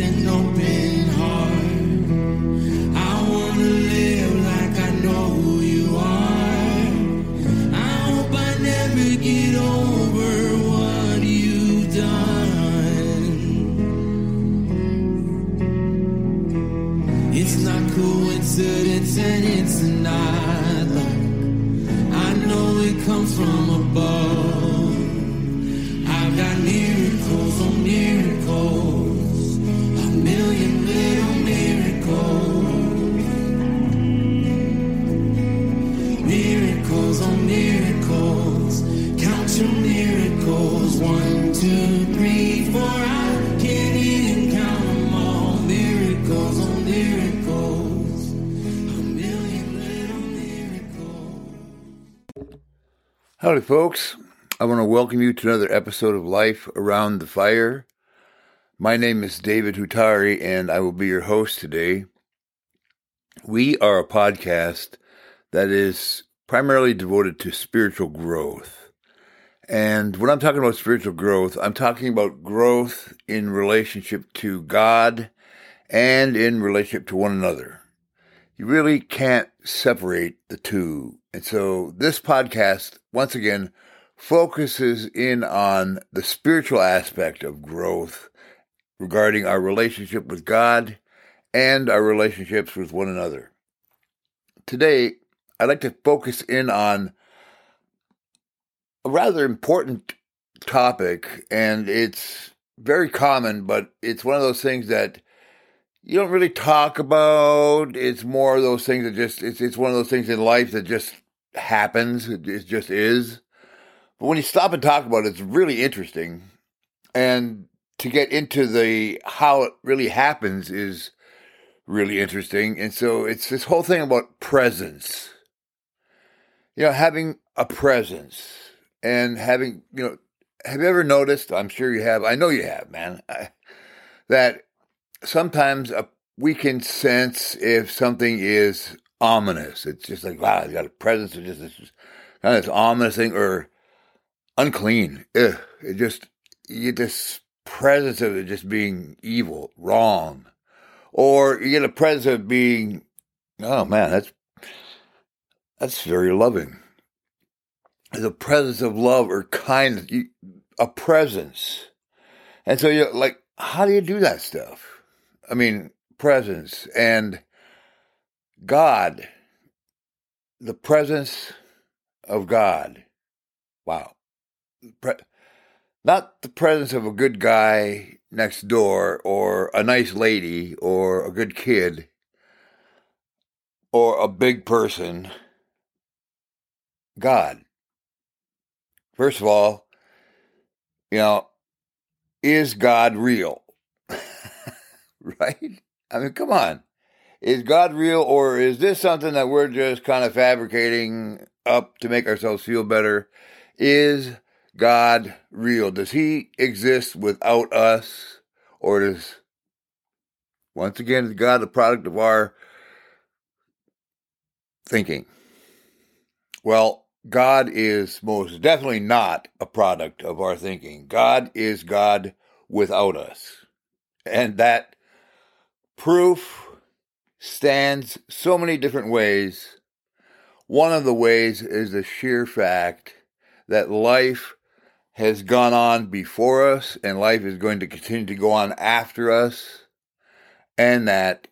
an open miracles, count your miracles. One, two, three, four. I can't even count them all. Miracles on miracles, a million little miracles. Howdy, folks. I want to welcome you to another episode of Life Around the Fire. My name is David Hutari, and I will be your host today. We are a podcast that is primarily devoted to spiritual growth. And when I'm talking about spiritual growth, I'm talking about growth in relationship to God and in relationship to one another. You really can't separate the two. And so this podcast, once again, focuses in on the spiritual aspect of growth regarding our relationship with God and our relationships with one another. Today, I'd like to focus in on a rather important topic, and it's very common, but it's one of those things that you don't really talk about. It's more of those things that just, it's, it's one of those things in life that just happens. It, it just is. But when you stop and talk about it, it's really interesting. And to get into the how it really happens is really interesting. And so it's this whole thing about presence. You know, having a presence and having, you know, have you ever noticed? I'm sure you have. I know you have, man. I, that sometimes a, we can sense if something is ominous. It's just like, wow, you got a presence. It's just this kind of this ominous thing or unclean. Ugh. It just, you get this presence of it just being evil, wrong. Or you get a presence of being, oh man, that's, that's very loving. A presence of love or kindness, a presence. And so you're like, how do you do that stuff? I mean, presence and God, the presence of God. Wow. Pre- not the presence of a good guy next door or a nice lady or a good kid or a big person. God. First of all, you know, is God real? right? I mean, come on. Is God real or is this something that we're just kind of fabricating up to make ourselves feel better? Is God real? Does he exist without us? Or does, once again, is God the product of our thinking? Well, God is most definitely not a product of our thinking. God is God without us. And that proof stands so many different ways. One of the ways is the sheer fact that life has gone on before us and life is going to continue to go on after us, and that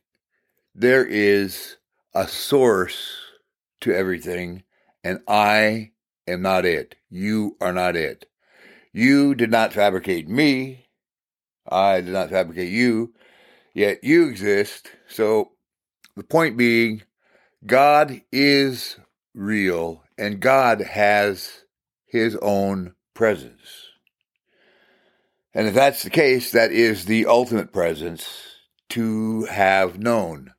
there is a source to everything, and I am not it. You are not it. You did not fabricate me. I did not fabricate you. Yet you exist. So the point being, God is real and God has his own presence. And if that's the case, that is the ultimate presence to have known.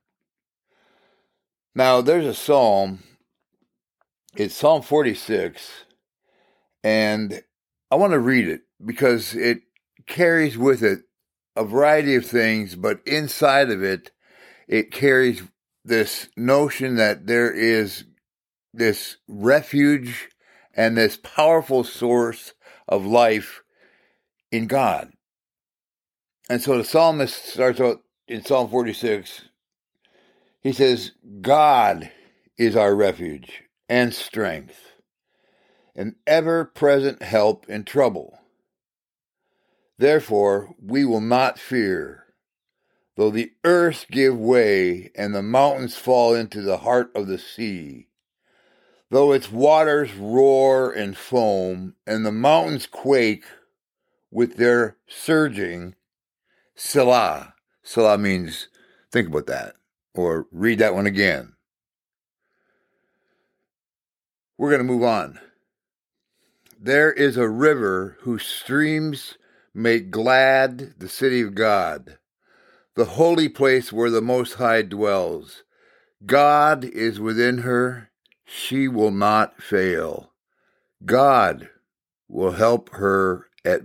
Now, there's a psalm, it's Psalm 46, and I want to read it because it carries with it a variety of things, but inside of it, it carries this notion that there is this refuge and this powerful source of life in God. And so the psalmist starts out in Psalm 46. He says, God is our refuge and strength, an ever present help in trouble. Therefore, we will not fear, though the earth give way and the mountains fall into the heart of the sea, though its waters roar and foam, and the mountains quake with their surging. Selah. Selah means think about that, or read that one again. We're going to move on. There is a river whose streams make glad the city of God, the holy place where the Most High dwells. God is within her, she will not fail. God will help her at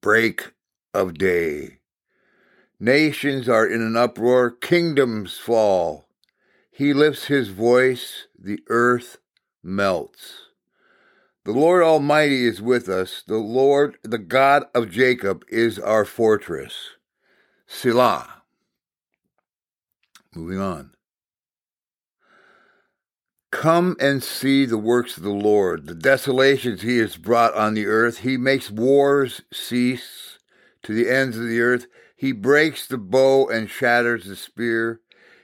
break of day. Nations are in an uproar, kingdoms fall. He lifts his voice, the earth melts. The Lord Almighty is with us. The Lord, the God of Jacob, is our fortress. Selah. Moving on. Come and see the works of the Lord, the desolations he has brought on the earth. He makes wars cease to the ends of the earth. He breaks the bow and shatters the spear.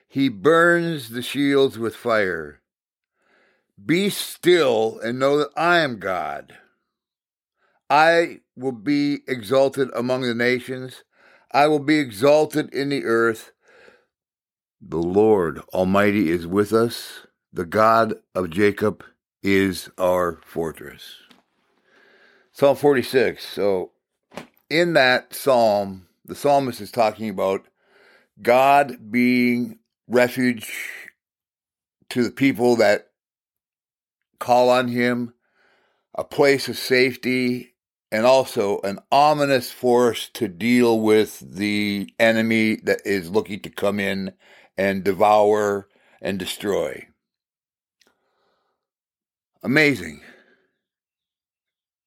He burns the shields with fire. Be still and know that I am God. I will be exalted among the nations. I will be exalted in the earth. The Lord Almighty is with us. The God of Jacob is our fortress. Psalm 46. So, in that psalm, the psalmist is talking about God being refuge to the people that call on him, a place of safety, and also an ominous force to deal with the enemy that is looking to come in and devour and destroy. Amazing.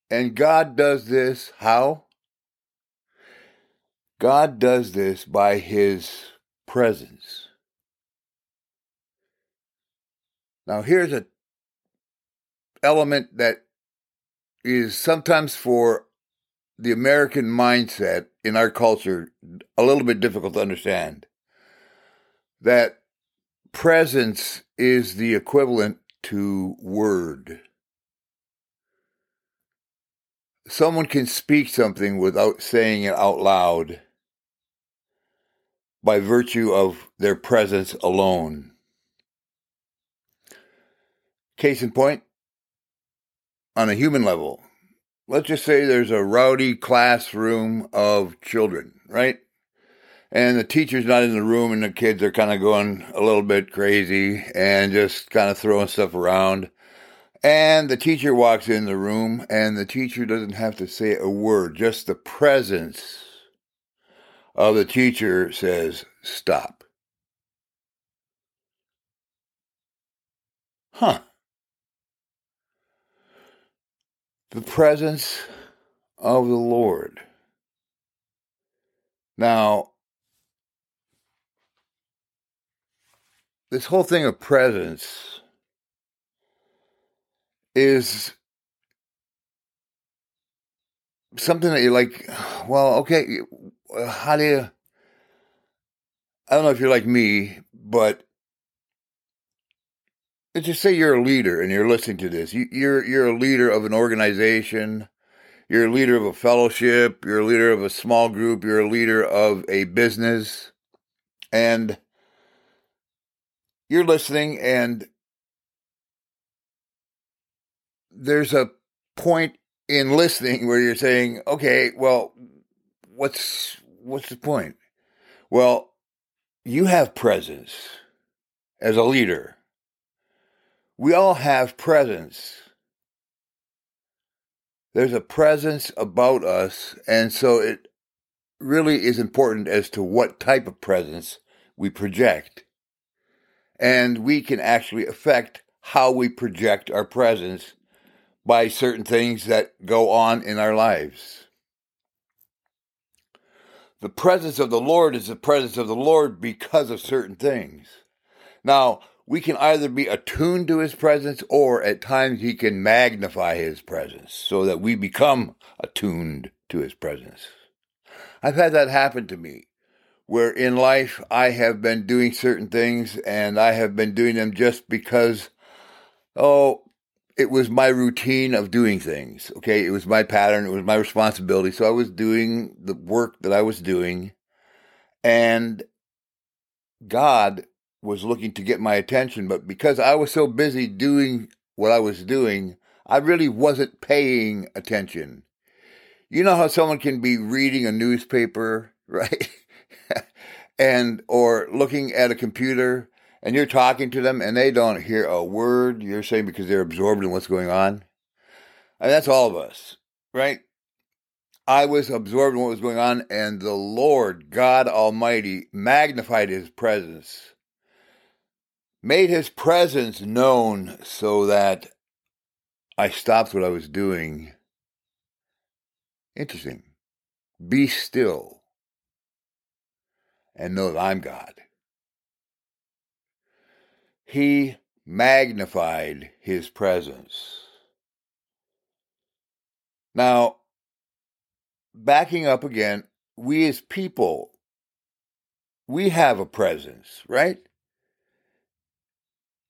And God does this how? God does this by his presence. Now here's a element that is sometimes for the American mindset in our culture a little bit difficult to understand. That presence is the equivalent to word. Someone can speak something without saying it out loud by virtue of their presence alone. Case in point, on a human level, let's just say there's a rowdy classroom of children, right? And the teacher's not in the room, and the kids are kind of going a little bit crazy and just kind of throwing stuff around. And the teacher walks in the room, and the teacher doesn't have to say a word, just the presence of the teacher says, Stop. Huh. The presence of the Lord. Now, this whole thing of presence is something that you're like, well, okay, how do you? I don't know if you're like me, but let's just say you're a leader and you're listening to this. You, you're you're a leader of an organization. You're a leader of a fellowship. You're a leader of a small group. You're a leader of a business, and you're listening. And there's a point in listening where you're saying, "Okay, well, what's what's the point?" Well, you have presence as a leader we all have presence. There's a presence about us, and so it really is important as to what type of presence we project. And we can actually affect how we project our presence by certain things that go on in our lives. the presence of the Lord is the presence of the Lord because of certain things. Now, we can either be attuned to his presence or at times he can magnify his presence so that we become attuned to his presence. I've had that happen to me where in life I have been doing certain things and I have been doing them just because, oh, it was my routine of doing things. Okay. It was my pattern. It was my responsibility. So I was doing the work that I was doing and God was looking to get my attention. But because I was so busy doing what I was doing, I really wasn't paying attention. You know how someone can be reading a newspaper, right? and or looking at a computer and you're talking to them and they don't hear a word you're saying because they're absorbed in what's going on. And that's all of us, right? I was absorbed in what was going on, and the Lord God Almighty magnified his presence, made his presence known so that I stopped what I was doing. Interesting. Be still and know that I'm God. He magnified his presence. Now, backing up again, we as people, we have a presence, right?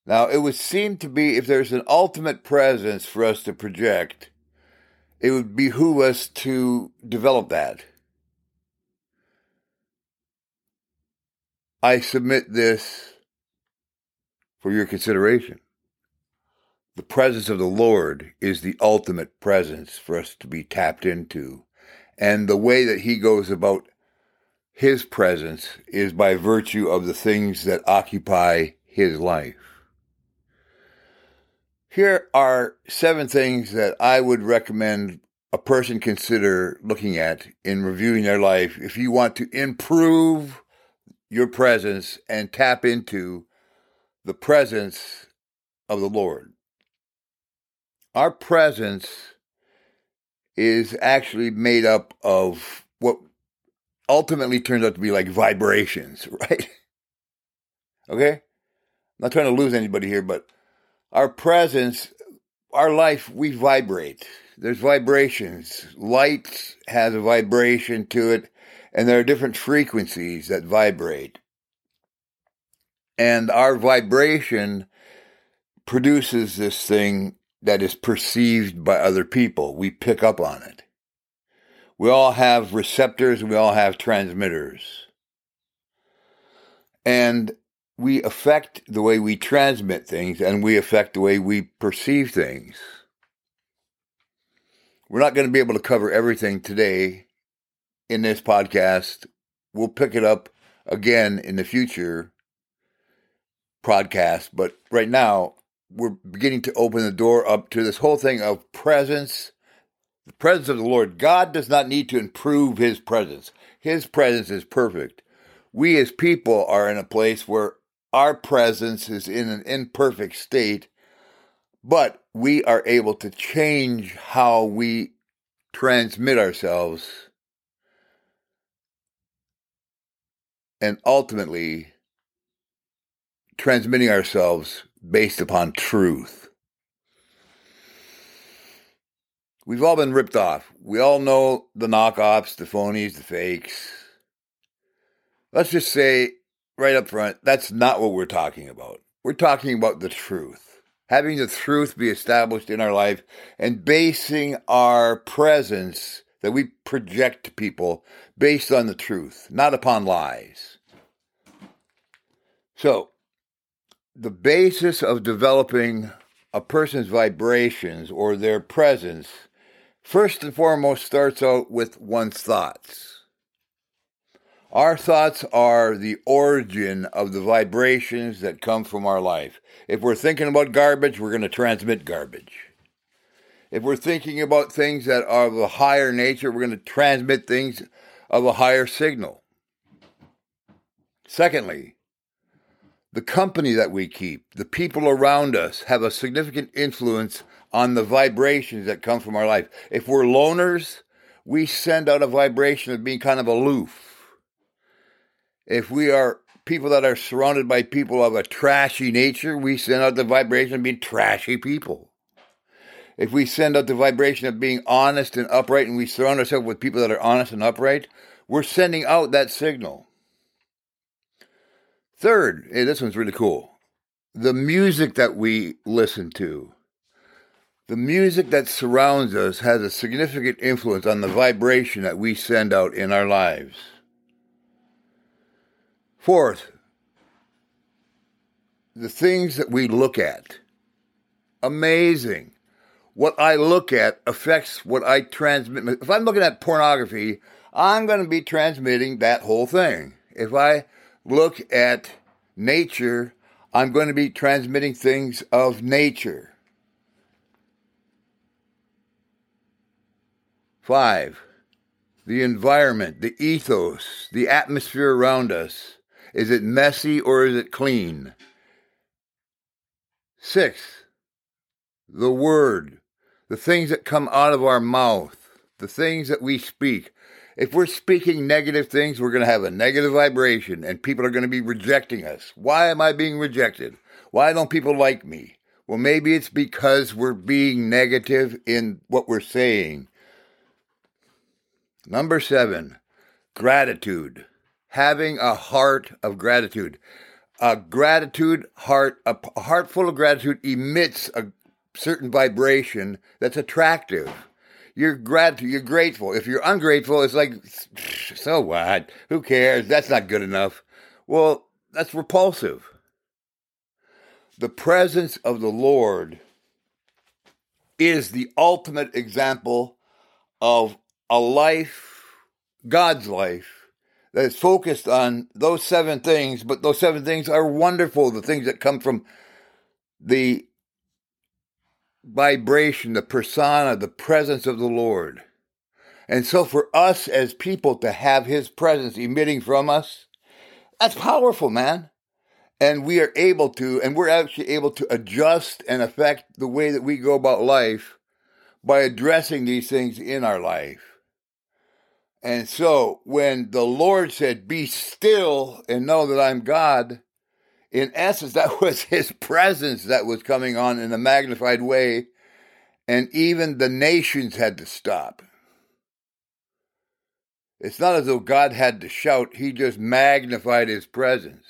Now, it would seem to be if there's an ultimate presence for us to project, it would behoove us to develop that. I submit this for your consideration. The presence of the Lord is the ultimate presence for us to be tapped into. And the way that He goes about His presence is by virtue of the things that occupy His life. Here are seven things that I would recommend a person consider looking at in reviewing their life if you want to improve your presence and tap into the presence of the Lord. Our presence is actually made up of what ultimately turns out to be like vibrations, right? okay? I'm not trying to lose anybody here, but our presence, our life, we vibrate. There's vibrations. Light has a vibration to it and there are different frequencies that vibrate. And our vibration produces this thing that is perceived by other people. We pick up on it. We all have receptors, we all have transmitters. And we affect the way we transmit things and we affect the way we perceive things. We're not going to be able to cover everything today in this podcast. We'll pick it up again in the future podcast, but right now we're beginning to open the door up to this whole thing of presence, the presence of the Lord. God does not need to improve his presence. His presence is perfect. We as people are in a place where our presence is in an imperfect state, but we are able to change how we transmit ourselves and ultimately transmitting ourselves based upon truth. We've all been ripped off. We all know the knockoffs, the phonies, the fakes. Let's just say right up front, that's not what we're talking about. We're talking about the truth. Having the truth be established in our life and basing our presence that we project to people based on the truth, not upon lies. So, the basis of developing a person's vibrations or their presence first and foremost starts out with one's thoughts. Our thoughts are the origin of the vibrations that come from our life. If we're thinking about garbage, we're going to transmit garbage. If we're thinking about things that are of a higher nature, we're going to transmit things of a higher signal. Secondly, the company that we keep, the people around us have a significant influence on the vibrations that come from our life. If we're loners, we send out a vibration of being kind of aloof. If we are people that are surrounded by people of a trashy nature, we send out the vibration of being trashy people. If we send out the vibration of being honest and upright and we surround ourselves with people that are honest and upright, we're sending out that signal. Third, hey, this one's really cool. The music that we listen to. The music that surrounds us has a significant influence on the vibration that we send out in our lives. Fourth, the things that we look at. Amazing. What I look at affects what I transmit. If I'm looking at pornography, I'm going to be transmitting that whole thing. If I look at nature, I'm going to be transmitting things of nature. Five, the environment, the ethos, the atmosphere around us. Is it messy or is it clean? Six, the word, the things that come out of our mouth, the things that we speak. If we're speaking negative things, we're going to have a negative vibration and people are going to be rejecting us. Why am I being rejected? Why don't people like me? Well, maybe it's because we're being negative in what we're saying. Number seven, gratitude having a heart of gratitude. A gratitude heart, a heart full of gratitude emits a certain vibration that's attractive. You're gratitude, you're grateful. If you're ungrateful, it's like, so what? Who cares? That's not good enough. Well, that's repulsive. The presence of the Lord is the ultimate example of a life, God's life, that is focused on those seven things, but those seven things are wonderful. The things that come from the vibration, the persona, the presence of the Lord. And so for us as people to have his presence emitting from us, that's powerful, man. And we are able to, and we're actually able to adjust and affect the way that we go about life by addressing these things in our life. And so when the Lord said, Be still and know that I'm God, in essence, that was his presence that was coming on in a magnified way. And even the nations had to stop. It's not as though God had to shout, he just magnified his presence.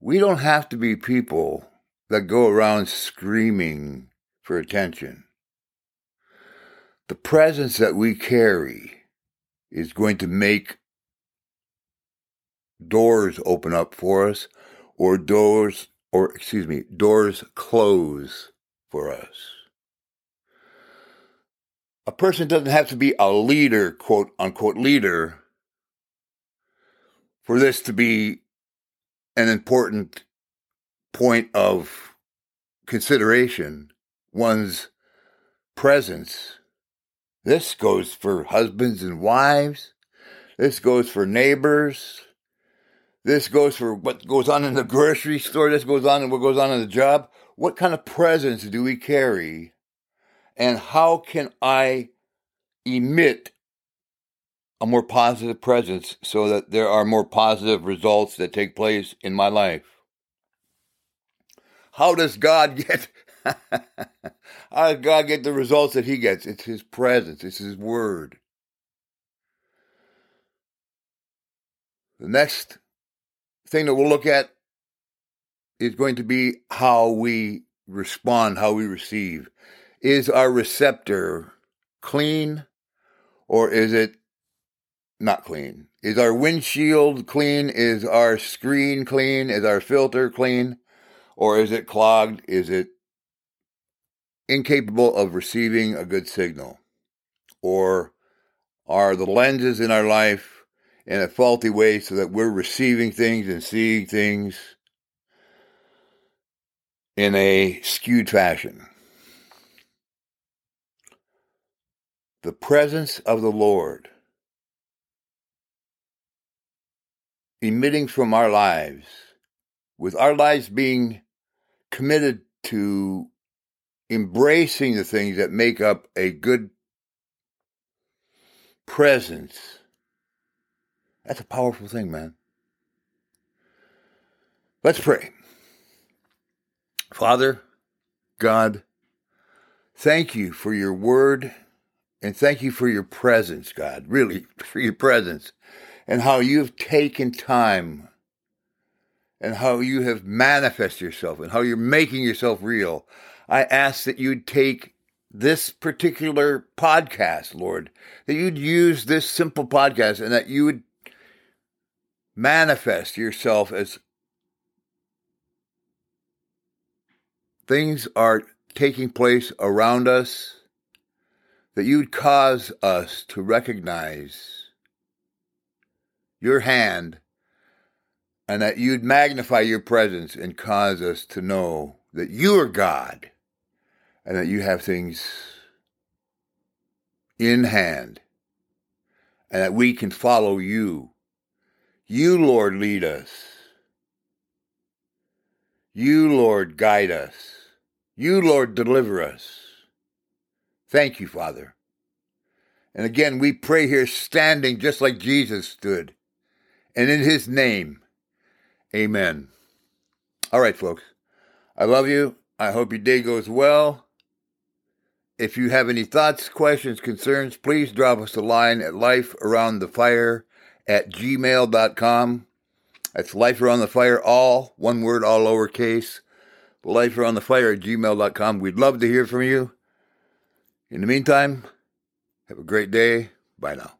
We don't have to be people that go around screaming for attention the presence that we carry is going to make doors open up for us or doors or excuse me doors close for us. A person doesn't have to be a leader quote unquote leader for this to be an important point of consideration. One's presence this goes for husbands and wives. This goes for neighbors. This goes for what goes on in the grocery store. This goes on and what goes on in the job. What kind of presence do we carry? And how can I emit a more positive presence so that there are more positive results that take place in my life? How does God get how does God get the results that He gets? It's His presence, it's His word. The next thing that we'll look at is going to be how we respond, how we receive. Is our receptor clean or is it not clean? Is our windshield clean? Is our screen clean? Is our filter clean? Or is it clogged? Is it incapable of receiving a good signal? Or are the lenses in our life in a faulty way so that we're receiving things and seeing things in a skewed fashion? The presence of the Lord emitting from our lives, with our lives being committed to embracing the things that make up a good presence That's a powerful thing, man. Let's pray. Father, God, thank you for your word and thank you for your presence, God, really, for your presence and how you've taken time and how you have manifested yourself and how you're making yourself real. I ask that you'd take this particular podcast, Lord, that you'd use this simple podcast and that you would manifest yourself as things are taking place around us, that you'd cause us to recognize your hand and that you'd magnify your presence and cause us to know that you are God and that you have things in hand and that we can follow you. You, Lord, lead us. You, Lord, guide us. You, Lord, deliver us. Thank you, Father. And again, we pray here standing just like Jesus stood. And in his name, amen. All right, folks. I love you. I hope your day goes well. If you have any thoughts, questions, concerns, please drop us a line at lifearoundthefire at gmail.com. That's life around the fire, all one word, all lowercase. Life around the fire at gmail.com. We'd love to hear from you. In the meantime, have a great day. Bye now.